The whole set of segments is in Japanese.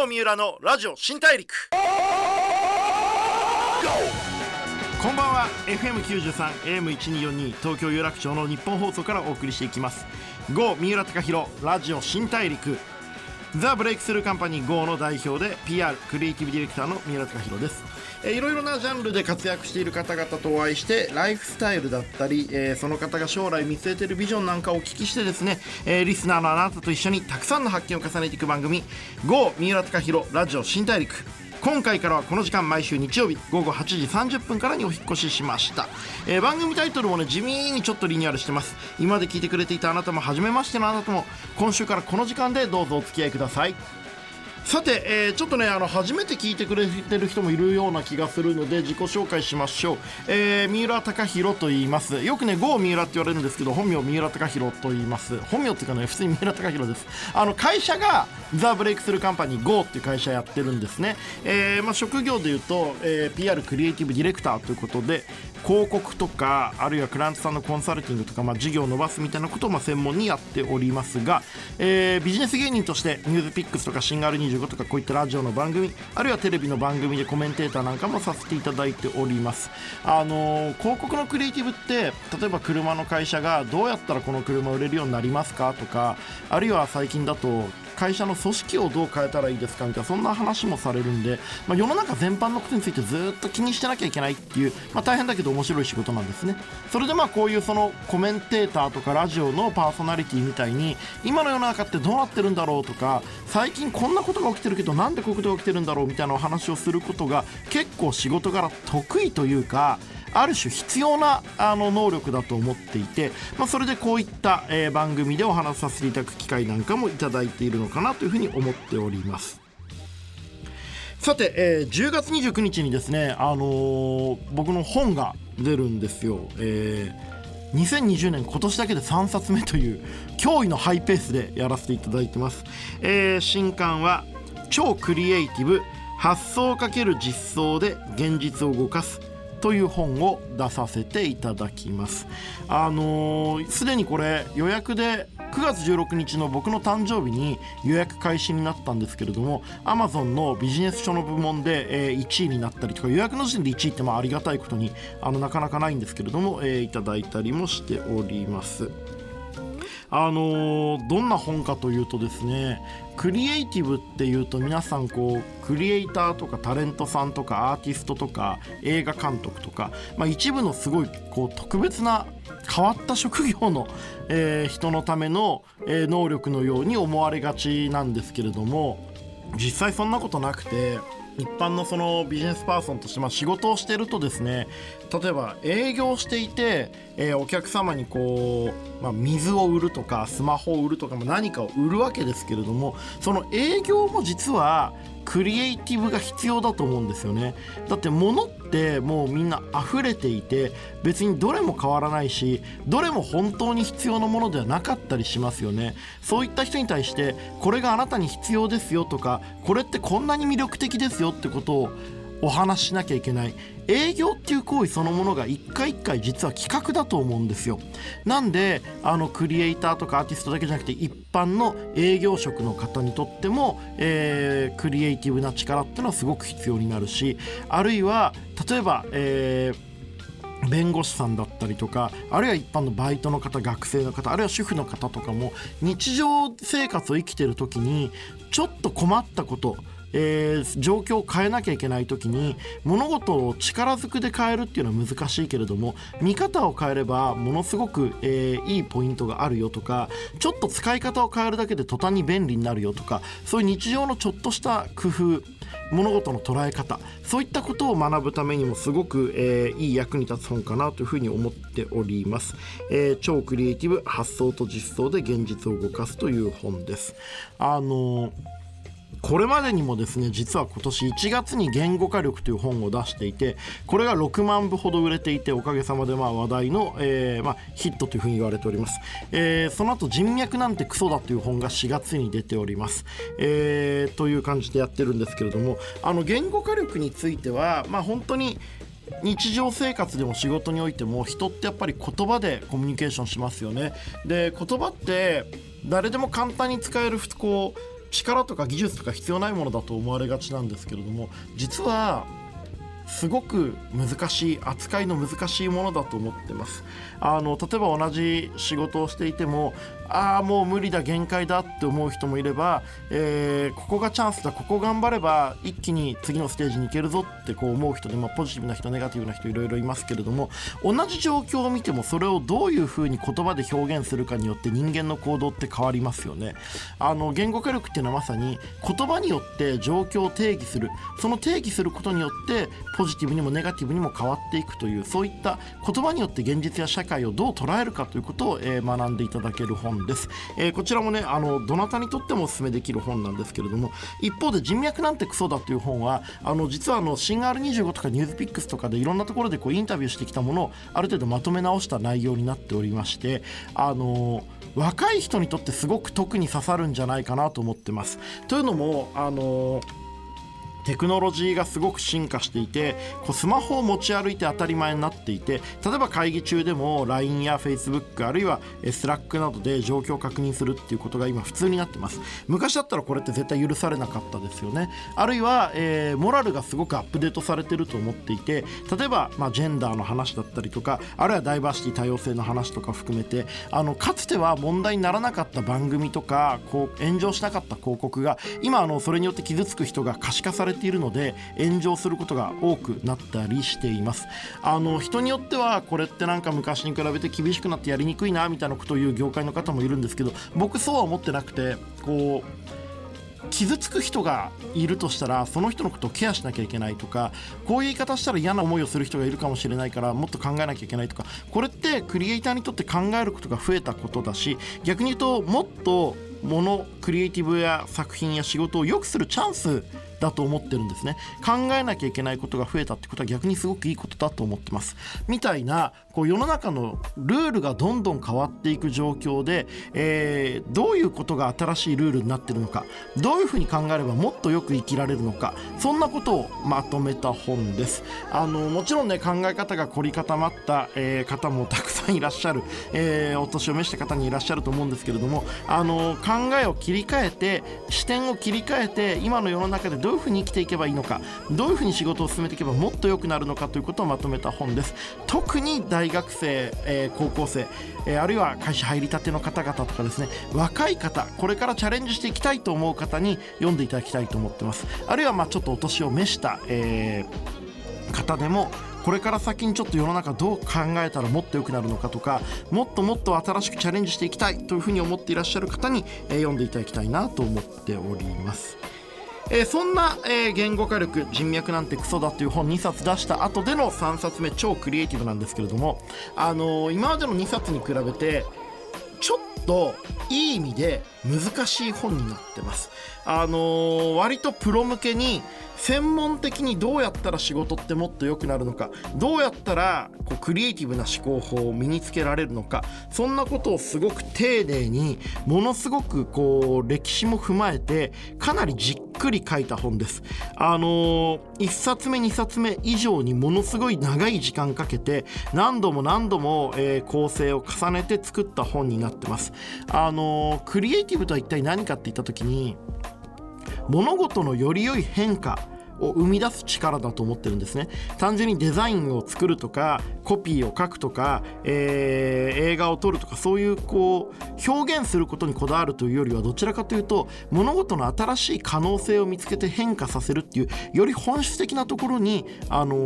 郷三浦のラジオ新大陸。こんばんは。FM93AM1242 東京有楽町の日本放送からお送りしていきます。郷三浦貴大ラジオ新大陸。ザ・ブレイクスルーカンパニー GO の代表で PR クリエイティブディレクターの三浦貴大です。えーいろいろなジャンルで活躍している方々とお会いしてライフスタイルだったり、えーその方が将来見据えているビジョンなんかをお聞きしてですね、えーリスナーのあなたと一緒にたくさんの発見を重ねていく番組 GO 三浦貴大ラジオ新大陸。今回からはこの時間毎週日曜日午後8時30分からにお引越ししました、えー番組タイトルもね地味にちょっとリニューアルしてます。今まで聞いてくれていたあなたも初めましてのあなたも今週からこの時間でどうぞお付き合いください。さて、えーちょっとねあの初めて聞いてくれてる人もいるような気がするので自己紹介しましょう、えー三浦貴大と言います。よくね郷三浦って言われるんですけど本名三浦貴大と言います。本名っていうかね普通に三浦貴大です。あの会社がザ・ブレイクスルーカンパニー GO っていう会社やってるんですね、えーまあ、職業でいうと、えー PR クリエイティブディレクターということで広告とかあるいはクライアントさんのコンサルティングとか、まあ、事業を伸ばすみたいなことをまあ専門にやっておりますが、えービジネス芸人としてニュースピックスとかシンガール25とかこういったラジオの番組あるいはテレビの番組でコメンテーターなんかもさせていただいております。あの広告のクリエイティブって例えば車の会社がどうやったらこの車売れるようになりますかとかあるいは最近だと会社の組織をどう変えたらいいですかみたいなそんな話もされるんで、まあ、世の中全般のことについてずっと気にしてなきゃいけないっていう、まあ、大変だけど面白い仕事なんですね。それでまあこういうそのコメンテーターとかラジオのパーソナリティみたいに今の世の中ってどうなってるんだろうとか最近こんなことが起きてるけどなんでこういうことが起きてるんだろうみたいなお話をすることが結構仕事柄得意というかある種必要なあの能力だと思っていて、まあ、それでこういった、えー番組でお話しさせていただく機会なんかもいただいているのかなというふうに思っております。さて、えー10月29日にですね、あのー僕の本が出るんですよ。えー2020年今年だけで3冊目という驚異のハイペースでやらせていただいてます。えー新刊は超クリエイティブ発想をかける実装で現実を動かすという本を出させていただきます。あのーでにこれ予約で9月16日の僕の誕生日に予約開始になったんですけれども Amazon のビジネス書の部門で、えー1位になったりとか予約の時点で1位ってまあありがたいことにあのなかなかないんですけれども、えーいただいたりもしております。あのーどんな本かというとですねクリエイティブっていうと皆さんこうクリエイターとかタレントさんとかアーティストとか映画監督とか、まあ、一部のすごいこう特別な変わった職業の、えー人のための、えー能力のように思われがちなんですけれども実際そんなことなくて一般のそのビジネスパーソンとしてまあ仕事をしてるとですね例えば営業していて、えーお客様にこう、まあ、水を売るとかスマホを売るとかまあ何かを売るわけですけれどもその営業も実はクリエイティブが必要だと思うんですよね。だって物ってもうみんな溢れていて別にどれも変わらないしどれも本当に必要なものではなかったりしますよね。そういった人に対してこれがあなたに必要ですよとかこれってこんなに魅力的ですよってことをお話しなきゃいけない。営業っていう行為そのものが一回一回実は企画だと思うんですよ。なんであのクリエイターとかアーティストだけじゃなくて一般の営業職の方にとっても、えークリエイティブな力っていうのはすごく必要になるしあるいは例えば、えー弁護士さんだったりとかあるいは一般のバイトの方学生の方あるいは主婦の方とかも日常生活を生きてる時にちょっと困ったことえー状況を変えなきゃいけない時に物事を力ずくで変えるっていうのは難しいけれども見方を変えればものすごく、えーいいポイントがあるよとかちょっと使い方を変えるだけで途端に便利になるよとかそういう日常のちょっとした工夫物事の捉え方そういったことを学ぶためにもすごく、えーいい役に立つ本かなというふうに思っております、えー超クリエイティブ発想と実装で現実を動かすという本です。あのーこれまでにもですね実は今年1月に「言語化力」という本を出していてこれが6万部ほど売れていておかげさまでまあ話題の、えーまあ、ヒットというふうに言われております、えーその後人脈なんてクソだ」という本が4月に出ております、えーという感じでやってるんですけれどもあの言語化力についてはまあ本当に日常生活でも仕事においても人ってやっぱり言葉でコミュニケーションしますよね。で言葉って誰でも簡単に使えるこう力とか技術とか必要ないものだと思われがちなんですけれども実はすごく難しい扱いの難しいものだと思ってます。あの例えば同じ仕事をしていてもああもう無理だ限界だって思う人もいれば、えー、ここがチャンスだここ頑張れば一気に次のステージに行けるぞってこう思う人で、まあ、ポジティブな人ネガティブな人いろいろいますけれども同じ状況を見てもそれをどういうふうに言葉で表現するかによって人間の行動って変わりますよね。あの言語化力っていうのはまさに言葉によって状況を定義する。その定義することによってポジティブにもネガティブにも変わっていくというそういった言葉によって現実や社会をどう捉えるかということを、え、学んでいただける本です、えー、こちらもねあのどなたにとってもお勧めできる本なんですけれども一方で人脈なんてクソだという本はあの実はあの新 R25 とかニュースピックスとかでいろんなところでこうインタビューしてきたものをある程度まとめ直した内容になっておりましてあの若い人にとってすごく特に刺さるんじゃないかなと思ってます。というのもあのテクノロジーがすごく進化していてこうスマホを持ち歩いて当たり前になっていて例えば会議中でも LINE や Facebook あるいは Slack などで状況を確認するっていうことが今普通になってます。昔だったらこれって絶対許されなかったですよね。あるいは、えー、モラルがすごくアップデートされてると思っていて例えば、まあ、ジェンダーの話だったりとかあるいはダイバーシティ多様性の話とか含めてあのかつては問題にならなかった番組とかこう炎上しなかった広告が今あのそれによって傷つく人が可視化されてているので炎上することが多くなったりしています。あの人によってはこれってなんか昔に比べて厳しくなってやりにくいなみたいなことを言う業界の方もいるんですけど僕そうは思ってなくてこう傷つく人がいるとしたらその人のことをケアしなきゃいけないとかこういう言い方したら嫌な思いをする人がいるかもしれないからもっと考えなきゃいけないとかこれってクリエイターにとって考えることが増えたことだし逆に言うともっとものクリエイティブや作品や仕事を良くするチャンスだと思ってるんですね。考えなきゃいけないことが増えたってことは逆にすごくいいことだと思ってます。みたいなこう世の中のルールがどんどん変わっていく状況で、えー、どういうことが新しいルールになってるのかどういうふうに考えればもっとよく生きられるのかそんなことをまとめた本です。あのもちろんね考え方が凝り固まった、えー、方もたくさんいらっしゃる、えー、お年を召した方にいらっしゃると思うんですけれどもあの考えを切り替えて視点を切り替えて今の世の中でどうどういうふうに生きていけばいいのかどういうふうに仕事を進めていけばもっと良くなるのかということをまとめた本です特に大学生、えー、高校生、えー、あるいは会社入りたての方々とかですね若い方これからチャレンジしていきたいと思う方に読んでいただきたいと思ってますあるいはまあちょっとお年を召した、えー、方でもこれから先にちょっと世の中どう考えたらもっと良くなるのかとかもっともっと新しくチャレンジしていきたいというふうに思っていらっしゃる方に、え、読んでいただきたいなと思っております。えー、そんな、えー、言語化力人脈なんてクソだっていう本2冊出した後での3冊目超クリエイティブなんですけれども、あのー、今までの2冊に比べてちょっといい意味で難しい本になってます。あの、割とプロ向けに専門的にどうやったら仕事ってもっと良くなるのかどうやったらこうクリエイティブな思考法を身につけられるのかそんなことをすごく丁寧にものすごくこう歴史も踏まえてかなりじっくり書いた本です。あのー、1冊目2冊目以上にものすごい長い時間かけて何度も何度も、えー、構成を重ねて作った本になってます。あのー、クリエイティブとは一体何かって言った時に物事のより良い変化を生み出す力だと思ってるんですね。単純にデザインを作るとかコピーを書くとか、えー、映画を撮るとかそういうこう表現することにこだわるというよりはどちらかというと物事の新しい可能性を見つけて変化させるっていうより本質的なところにあの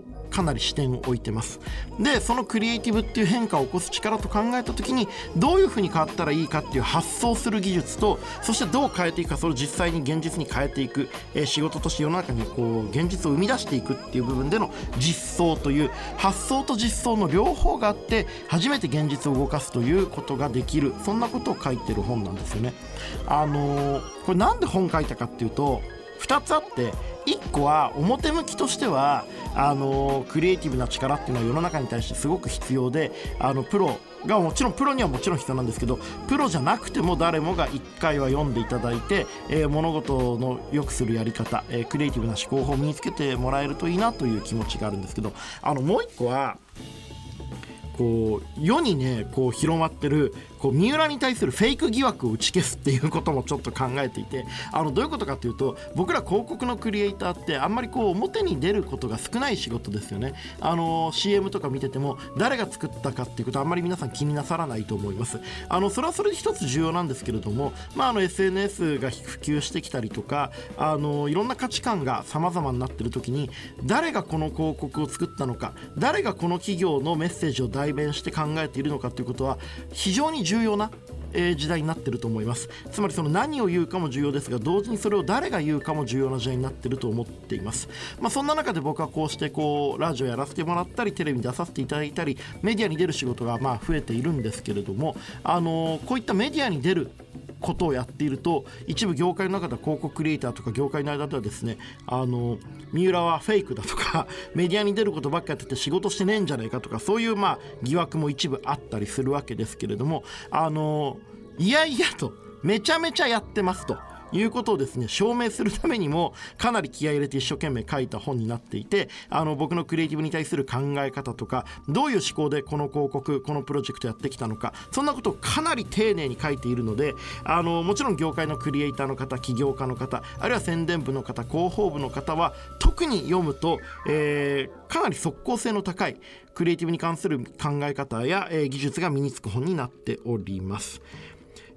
ーかなり視点を置いてます。でそのクリエイティブっていう変化を起こす力と考えた時にどういうふうに変わったらいいかっていう発想する技術とそしてどう変えていくかそれを実際に現実に変えていく、えー、仕事として世の中にこう現実を生み出していくっていう部分での実装という発想と実装の両方があって初めて現実を動かすということができるそんなことを書いてる本なんですよね。あのー、これなんで本書いたかっていうと2つあって1個は表向きとしてはあのクリエイティブな力っていうのは世の中に対してすごく必要であのプロがもちろんプロにはもちろん必要なんですけどプロじゃなくても誰もが1回は読んでいただいて、えー、物事の良くするやり方、えー、クリエイティブな思考法を身につけてもらえるといいなという気持ちがあるんですけどあのもう1個はこう世にねこう広まってるこう三浦に対するフェイク疑惑を打ち消すっていうこともちょっと考えていてあのどういうことかっていうと僕ら広告のクリエイターってあんまりこう表に出ることが少ない仕事ですよね。あの CM とか見てても誰が作ったかっていうことあんまり皆さん気になさらないと思います。あのそれはそれで一つ重要なんですけれども、まあ、あの SNS が普及してきたりとかあのいろんな価値観が様々になってる時に誰がこの広告を作ったのか誰がこの企業のメッセージを出代弁して考えているのかということは非常に重要なえ時代になってると思います。つまりその何を言うかも重要ですが同時にそれを誰が言うかも重要な時代になってると思っています。まあ、そんな中で僕はこうしてこうラジオやらせてもらったりテレビに出させていただいたりメディアに出る仕事がまあ増えているんですけれどもあのこういったメディアに出ることをやっていると一部業界の中では広告クリエイターとか業界の間ではですねあの三浦はフェイクだとか メディアに出ることばっかやってて仕事してねえんじゃないかとかそういうまあ疑惑も一部あったりするわけですけれどもあのいやいやとめちゃめちゃやってますと。いうことをですね証明するためにもかなり気合い入れて一生懸命書いた本になっていてあの僕のクリエイティブに対する考え方とかどういう思考でこの広告このプロジェクトやってきたのかそんなことをかなり丁寧に書いているのであのもちろん業界のクリエイターの方起業家の方あるいは宣伝部の方広報部の方は特に読むと、えー、かなり即効性の高いクリエイティブに関する考え方や、えー、技術が身につく本になっております。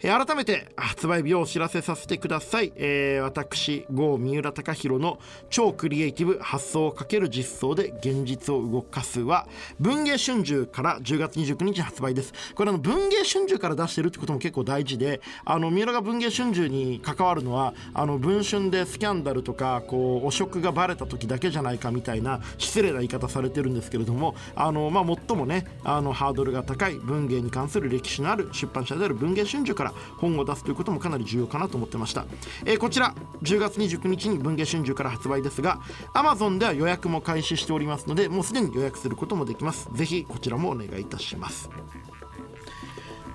えー、改めて発売日をお知らせさせてください、えー、私郷三浦貴大の超クリエイティブ発想をかける実装で現実を動かすは文藝春秋から10月29日発売です。これあの文藝春秋から出してるってことも結構大事であの三浦が文藝春秋に関わるのはあの文春でスキャンダルとかこう汚職がバレた時だけじゃないかみたいな失礼な言い方されてるんですけれどもあの、まあ、最もねあのハードルが高い文芸に関する歴史のある出版社である文藝春秋から本を出すということもかなり重要かなと思ってました、えー、こちら10月29日に文藝春秋から発売ですが Amazon では予約も開始しておりますのでもうすでに予約することもできます。ぜひこちらもお願いいたします。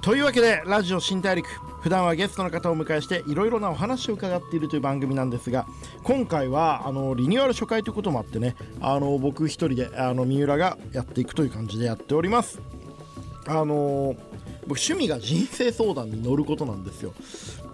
というわけでラジオ新大陸普段はゲストの方をお迎えしていろいろなお話を伺っているという番組なんですが今回はあのリニューアル初回ということもあってねあの僕一人であの三浦がやっていくという感じでやっております。あの僕趣味が人生相談に乗ることなんですよ。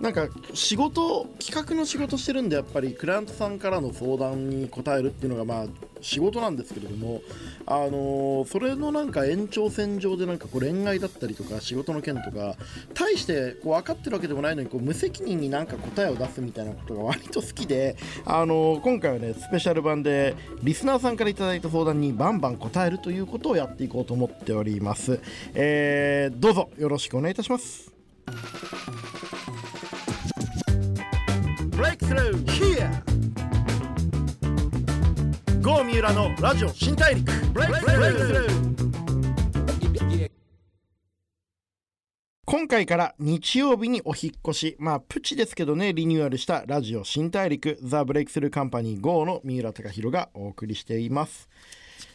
なんか仕事企画の仕事してるんでやっぱりクライアントさんからの相談に答えるっていうのがまあ仕事なんですけれどもあのー、それのなんか延長線上でなんかこう恋愛だったりとか仕事の件とか大してこう分かってるわけでもないのにこう無責任になんか答えを出すみたいなことが割と好きで あのー、今回はねスペシャル版でリスナーさんから頂いた相談にバンバン答えるということをやっていこうと思っております、えー、どうぞよろしくお願いいたします。Through here. 郷三浦のラジオ新大陸。Breakthrough. 今回から日曜日にお引越し、まあプチですけどね、リニューアルしたラジオ新大陸。ザ・ブレイクスルーカンパニー GO の三浦貴大がお送りしています。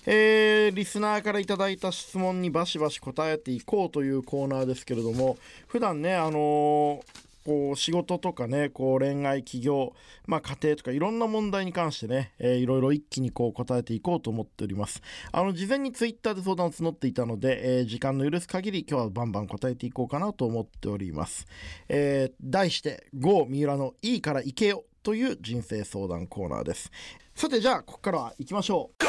えー、リスナーから頂いた質問にバシバシ答えていこうというコーナーですけれども普段ねあのーこう仕事とかねこう恋愛起業、まあ、家庭とかいろんな問題に関してね、えー、いろいろ一気にこう答えていこうと思っております。あの事前にツイッターで相談を募っていたので、えー、時間の許す限り今日はバンバン答えていこうかなと思っております、えー、題して「GO 三浦のいいから行けよ」という人生相談コーナーです。さてじゃあここからは行きましょう。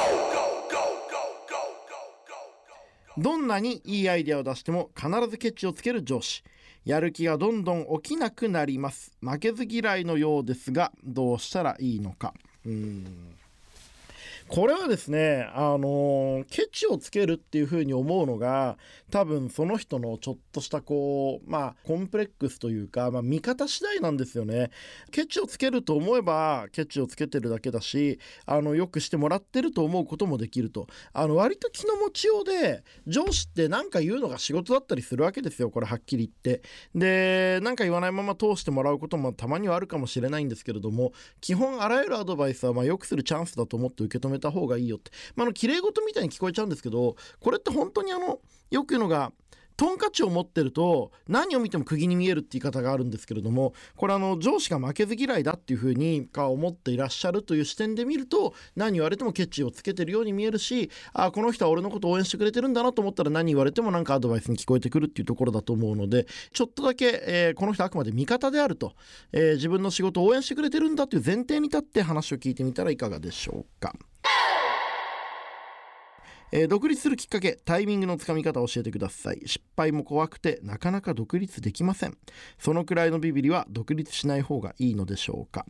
どんなにいいアイデアを出しても必ずケチをつける上司。やる気がどんどん起きなくなります。負けず嫌いのようですがどうしたらいいのか。うん。これはですねあのケチをつけるっていうふうに思うのが多分その人のちょっとしたこうまあコンプレックスというか、まあ、見方次第なんですよね。ケチをつけると思えばケチをつけてるだけだしあのよくしてもらってると思うこともできると。あの割と気の持ちようで上司って何か言うのが仕事だったりするわけですよこれはっきり言って。で何か言わないまま通してもらうこともたまにはあるかもしれないんですけれども基本あらゆるアドバイスはまあよくするチャンスだと思って受け止めた方がいいよって、まあ、の綺麗事みたいに聞こえちゃうんですけどこれって本当にあのよく言うのがトンカチを持ってると何を見ても釘に見えるって言い方があるんですけれどもこれあの上司が負けず嫌いだっていうふうにか思っていらっしゃるという視点で見ると何言われてもケチをつけてるように見えるしあこの人は俺のことを応援してくれてるんだなと思ったら何言われてもなんかアドバイスに聞こえてくるっていうところだと思うのでちょっとだけ、えー、この人あくまで味方であると、えー、自分の仕事を応援してくれてるんだという前提に立って話を聞いてみたらいかがでしょうか。えー、独立するきっかけタイミングのつかみ方を教えてください。失敗も怖くてなかなか独立できません。そのくらいのビビリは独立しない方がいいのでしょうか。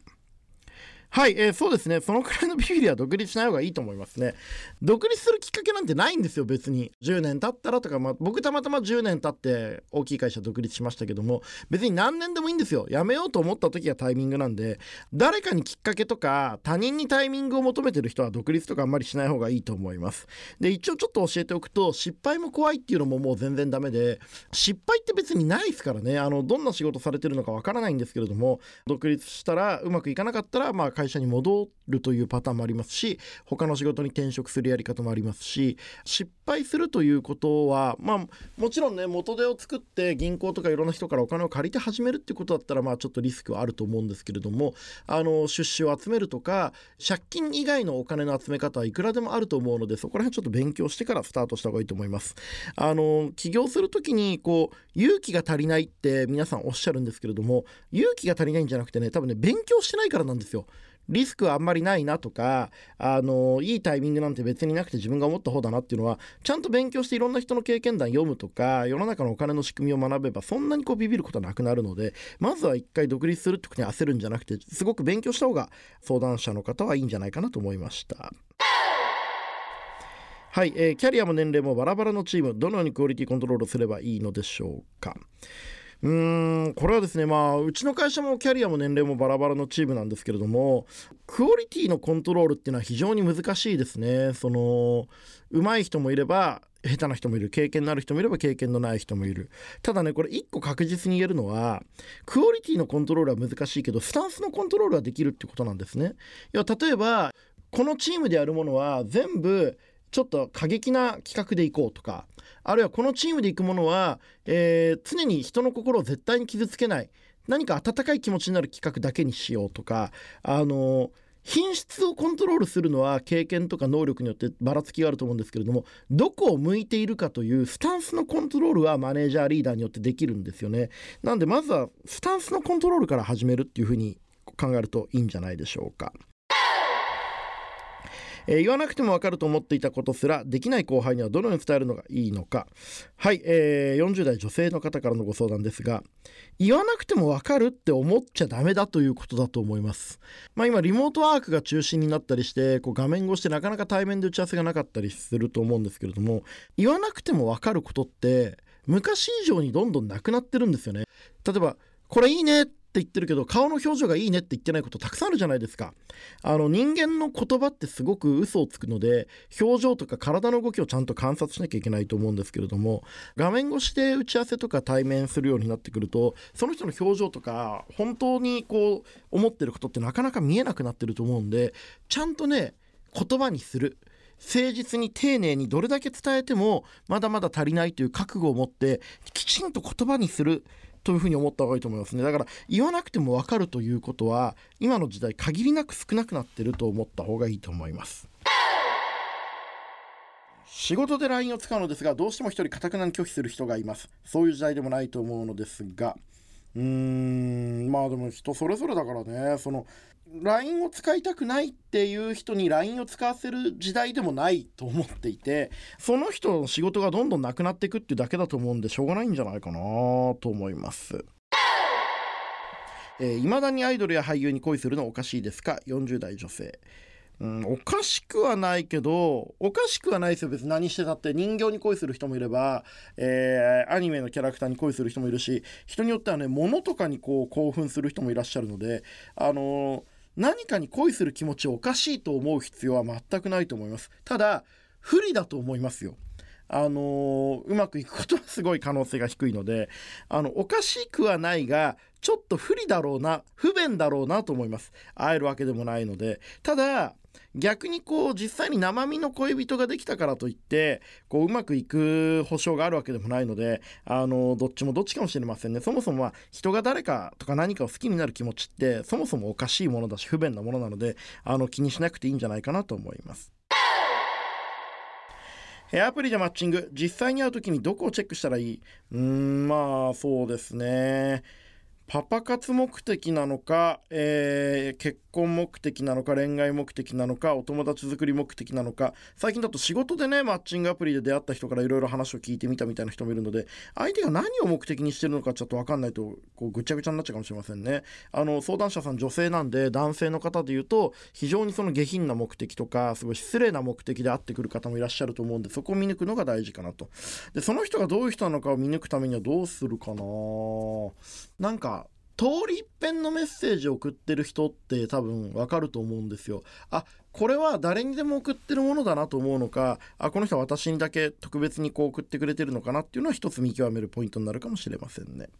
はい、えー、そうですね。そのくらいのビビリは独立しない方がいいと思いますね。独立するきっかけなんてないんですよ、別に。10年経ったらとか、まあ、僕たまたま10年経って大きい会社独立しましたけども、別に何年でもいいんですよ。辞めようと思った時がタイミングなんで、誰かにきっかけとか、他人にタイミングを求めてる人は独立とかあんまりしない方がいいと思います。で、一応ちょっと教えておくと、失敗も怖いっていうのももう全然ダメで、失敗って別にないですからね。あの、どんな仕事されてるのかわからないんですけれども、独立したらうまくいかなかったら、まあ会社に戻るというパターンもありますし他の仕事に転職するやり方もありますし失敗するということはまあもちろんね元手を作って銀行とかいろんな人からお金を借りて始めるってことだったらまあちょっとリスクはあると思うんですけれどもあの出資を集めるとか借金以外のお金の集め方はいくらでもあると思うのでそこら辺ちょっと勉強してからスタートした方がいいと思います。あの起業する時にこう勇気が足りないって皆さんおっしゃるんですけれども勇気が足りないんじゃなくてね多分ね勉強してないからなんですよ。リスクはあんまりないなとかあのいいタイミングなんて別になくて自分が思った方だなっていうのはちゃんと勉強していろんな人の経験談読むとか世の中のお金の仕組みを学べばそんなにこうビビることはなくなるのでまずは一回独立するってことに焦るんじゃなくてすごく勉強した方が相談者の方はいいんじゃないかなと思いました。はい、えー、キャリアも年齢もバラバラのチームどのようにクオリティコントロールすればいいのでしょうか。うーんこれはですねまあうちの会社もキャリアも年齢もバラバラのチームなんですけれどもクオリティのコントロールっていうのは非常に難しいですね。その上手い人もいれば下手な人もいる経験のある人もいれば経験のない人もいる。ただねこれ一個確実に言えるのはクオリティのコントロールは難しいけどスタンスのコントロールはできるってことなんですね。いや例えばこのチームでやるものは全部ちょっと過激な企画でいこうとかあるいはこのチームで行くものは、えー、常に人の心を絶対に傷つけない何か温かい気持ちになる企画だけにしようとかあの品質をコントロールするのは経験とか能力によってばらつきがあると思うんですけれどもどこを向いているかというスタンスのコントロールはマネージャーリーダーによってできるんですよねなんでまずはスタンスのコントロールから始めるっていうふうに考えるといいんじゃないでしょうか。えー、言わなくてもわかると思っていたことすらできない後輩にはどのように伝えるのがいいのか。はい、えー、40代女性の方からのご相談ですが言わなくてもわかるって思っちゃダメだということだと思います。まあ今リモートワークが中心になったりしてこう画面越しでなかなか対面で打ち合わせがなかったりすると思うんですけれども言わなくてもわかることって昔以上にどんどんなくなってるんですよね。例えばこれいいねって言ってるけど顔の表情がいいねって言ってないことたくさんあるじゃないですか。あの人間の言葉ってすごく嘘をつくので表情とか体の動きをちゃんと観察しなきゃいけないと思うんですけれども画面越しで打ち合わせとか対面するようになってくるとその人の表情とか本当にこう思ってることってなかなか見えなくなってると思うんでちゃんとね言葉にする。誠実に丁寧にどれだけ伝えてもまだまだ足りないという覚悟を持ってきちんと言葉にする。というふうに思った方がいいと思いますね。だから言わなくても分かるということは今の時代限りなく少なくなってると思った方がいいと思います。仕事で LINE を使うのですがどうしても1人かたくなに拒否する人がいます。そういう時代でもないと思うのですがうーんまあでも人それぞれだからね。その LINE を使いたくないっていう人に LINE を使わせる時代でもないと思っていてその人の仕事がどんどんなくなっていくっていうだけだと思うんでしょうがないんじゃないかなと思います。えー、未だにアイドルや俳優に恋するのおかしいですか？40代女性。うん、おかしくはないけどおかしくはないですよ。別に何してたって人形に恋する人もいれば、えー、アニメのキャラクターに恋する人もいるし人によってはね物とかにこう興奮する人もいらっしゃるのであのー、何かに恋する気持ちをおかしいと思う必要は全くないと思います。ただ不利だと思いますよ。あのうまくいくことはすごい可能性が低いのであのおかしくはないがちょっと不利だろうな不便だろうなと思います。会えるわけでもないので。ただ逆にこう実際に生身の恋人ができたからといってこううまくいく保証があるわけでもないのであのどっちもどっちかもしれませんね。そもそもは人が誰かとか何かを好きになる気持ちってそもそもおかしいものだし不便なものなのであの気にしなくていいんじゃないかなと思います。アプリでマッチング。実際に会う時にどこをチェックしたらいい？うーんまあそうですね。パパ活目的なのか、えー、結婚目的なのか恋愛目的なのかお友達作り目的なのか。最近だと仕事でねマッチングアプリで出会った人からいろいろ話を聞いてみたみたいな人もいるので相手が何を目的にしてるのかちょっと分かんないとこうぐちゃぐちゃになっちゃうかもしれませんね。あの相談者さん女性なんで男性の方で言うと非常にその下品な目的とかすごい失礼な目的で会ってくる方もいらっしゃると思うんでそこを見抜くのが大事かなと。でその人がどういう人なのかを見抜くためにはどうするかな。なんか通り一遍のメッセージを送ってる人って多分わかると思うんですよ。あこれは誰にでも送ってるものだなと思うのかあこの人は私にだけ特別にこう送ってくれてるのかなっていうのは一つ見極めるポイントになるかもしれませんね。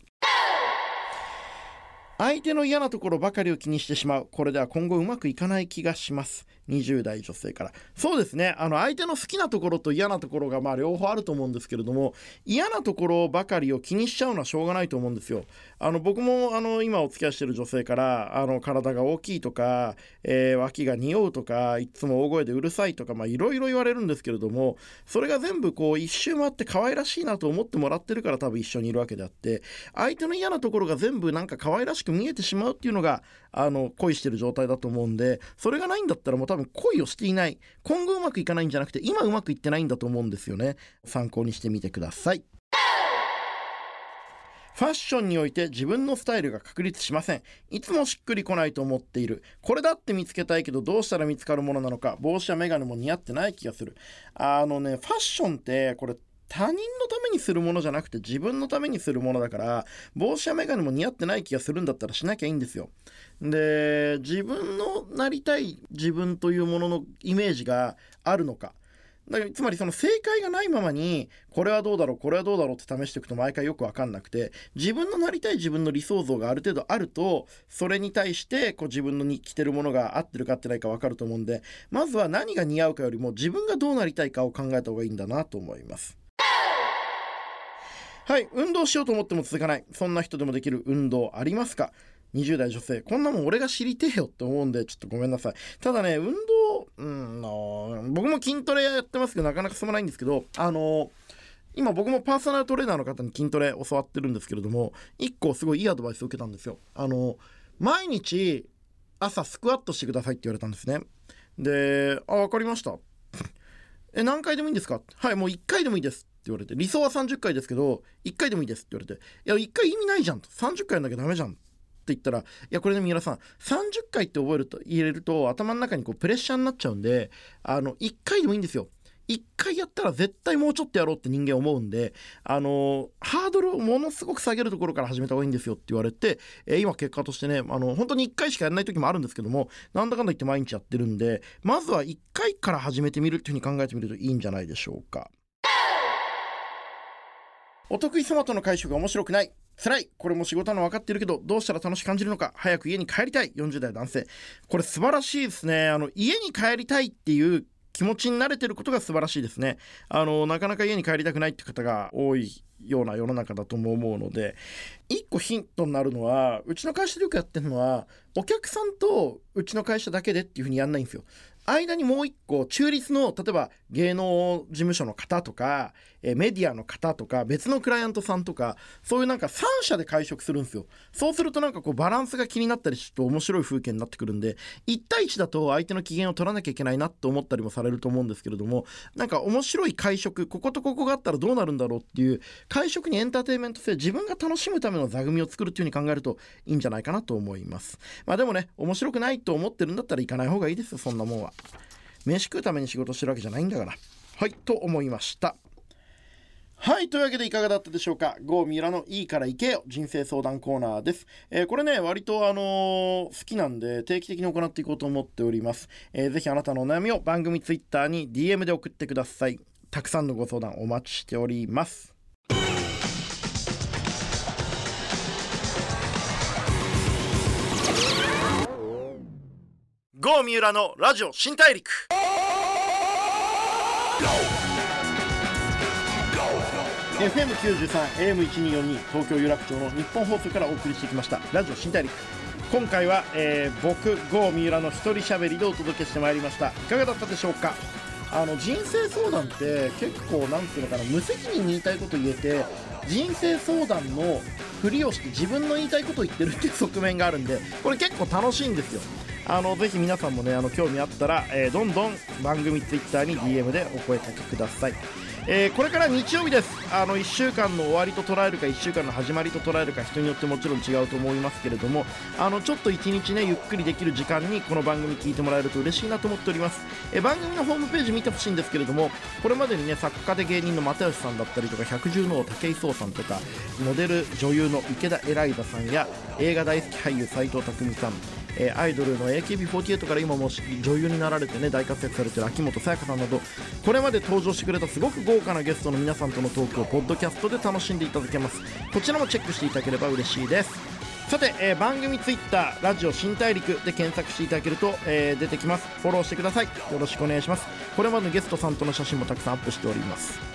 相手の嫌なところばかりを気にしてしまう。これでは今後うまくいかない気がします。20代女性から。そうですね。あの相手の好きなところと嫌なところがまあ両方あると思うんですけれども嫌なところばかりを気にしちゃうのはしょうがないと思うんですよ。あの僕もあの今お付き合いしてる女性からあの体が大きいとか、えー、脇が匂うとかいつも大声でうるさいとかいろいろ言われるんですけれどもそれが全部こう一周回って可愛らしいなと思ってもらってるから多分一緒にいるわけであって相手の嫌なところが全部なんか可愛らしく見えてしまうっていうのがあの恋してる状態だと思うんでそれがないんだったらもう多分恋をしていない今後うまくいかないんじゃなくて今うまくいってないんだと思うんですよね参考にしてみてくださいファッションにおいて自分のスタイルが確立しません。いつもしっくりこないと思っている。これだって見つけたいけどどうしたら見つかるものなのか。帽子やメガネも似合ってない気がする。あのね、ファッションってこれ他人のためにするものじゃなくて自分のためにするものだから帽子や眼鏡も似合ってない気がするんだったらしなきゃいいんですよ。で自分のなりたい自分というもののイメージがあるのかだからつまりその正解がないままにこれはどうだろうこれはどうだろうって試していくと毎回よく分かんなくて自分のなりたい自分の理想像がある程度あるとそれに対してこう自分のに着てるものが合ってるか合ってないか分かると思うんでまずは何が似合うかよりも自分がどうなりたいかを考えた方がいいんだなと思います。はい運動しようと思っても続かない。そんな人でもできる運動ありますか？20代女性。こんなもん俺が知りてえよって思うんでちょっとごめんなさい。ただね運動うん僕も筋トレやってますけどなかなか進まないんですけどあの今僕もパーソナルトレーナーの方に筋トレ教わってるんですけれども1個すごいいいアドバイスを受けたんですよ。あの毎日朝スクワットしてくださいって言われたんですね。で「あ分かりました」え何回でもいいんですか？はいもう1回でもいいです。言われて理想は30回ですけど1回でもいいですって言われていや1回意味ないじゃんと30回やんなきゃダメじゃんって言ったらいやこれね三浦さん30回って覚えると入れると頭の中にこうプレッシャーになっちゃうんであの1回でもいいんですよ1回やったら絶対もうちょっとやろうって人間思うんで、あのハードルをものすごく下げるところから始めた方がいいんですよって言われて、えー、今結果としてね、あの本当に1回しかやらない時もあるんですけども、なんだかんだ言って毎日やってるんで、まずは1回から始めてみるっていうふうに考えてみるといいんじゃないでしょうか。お得意様との会食が面白くない。辛い。これも仕事なの分かってるけどどうしたら楽しく感じるのか。早く家に帰りたい。40代男性。これ素晴らしいですね。あの家に帰りたいっていう気持ちに慣れてることが素晴らしいですね。あのなかなか家に帰りたくないって方が多いような世の中だとも思うので。1個ヒントになるのはうちの会社でよくやってるのはお客さんとうちの会社だけでっていうふうにやんないんですよ。間にもう一個中立の例えば芸能事務所の方とか、えメディアの方とか別のクライアントさんとかそういうなんか3社で会食するんですよ。そうするとなんかこうバランスが気になったりすると面白い風景になってくるんで1対1だと相手の機嫌を取らなきゃいけないなと思ったりもされると思うんですけれどもなんか面白い会食こことここがあったらどうなるんだろうっていう会食にエンターテインメント性自分が楽しむための座組を作るっていう風に考えるといいんじゃないかなと思います。まあでもね面白くないと思ってるんだったら行かない方がいいですよそんなもんは。飯食うために仕事してるわけじゃないんだから。はいと思いました。はいというわけでいかがだったでしょうか。GO ミラのいいから行けよ。人生相談コーナーです、えー、これね割とあのー、好きなんで定期的に行っていこうと思っております、えー、ぜひあなたのお悩みを番組ツイッターに DM で送ってください。たくさんのご相談お待ちしております。郷三浦のラジオ新大陸。FM93 AM1242 東京有楽町の日本放送からお送りしてきました。ラジオ新大陸。今回は、えー僕郷三浦の一人喋りでお届けしてまいりました。いかがだったでしょうか？あの人生相談って結構なんていうのかな無責任に言いたいこと言えて人生相談のふりをして自分の言いたいことを言ってるっていう側面があるんでこれ結構楽しいんですよ。あのぜひ皆さんもねあの興味あったら、えーどんどん番組ツイッターに DM でお声かけください。えーこれから日曜日です。あの1週間の終わりと捉えるか1週間の始まりと捉えるか人によってもちろん違うと思いますけれどもあのちょっと1日ねゆっくりできる時間にこの番組聞いてもらえると嬉しいなと思っております、えー番組のホームページ見てほしいんですけれどもこれまでにね作家で芸人の又吉さんだったりとか百獣の王武井壮さんとかモデル女優の池田エライザさんや映画大好き俳優斎藤工さんえーアイドルの AKB48 から今も女優になられてね大活躍されてる秋元さやかさんなどこれまで登場してくれたすごく豪華なゲストの皆さんとのトークをポッドキャストで楽しんでいただけます。こちらもチェックしていただければ嬉しいです。さて、えー番組ツイッターラジオ新大陸で検索していただけると、えー出てきます。フォローしてください。よろしくお願いします。これまでのゲストさんとの写真もたくさんアップしております。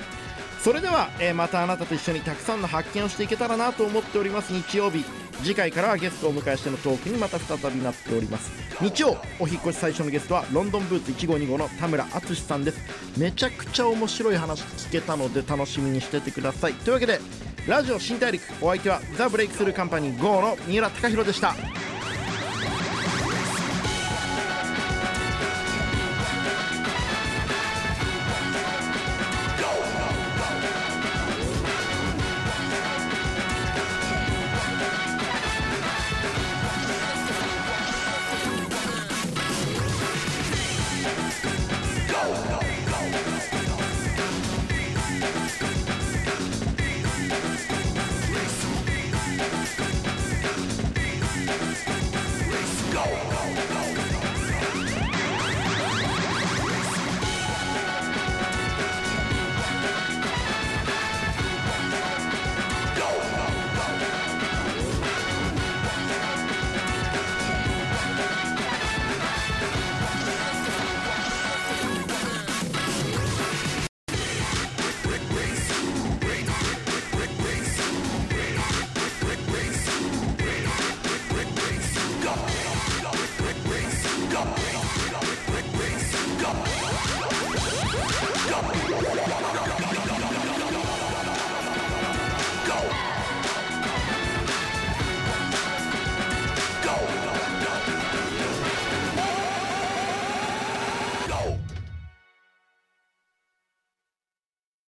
それでは、えーまたあなたと一緒にたくさんの発見をしていけたらなと思っております。日曜日次回からはゲストをお迎えしてのトークにまた再びなっております。日曜お引越し最初のゲストはロンドンブーツ1525の田村淳さんです。めちゃくちゃ面白い話聞けたので楽しみにしててください。というわけでラジオ新大陸お相手はザ・ブレイクスルーカンパニー GO の三浦貴大でした。go, go, go.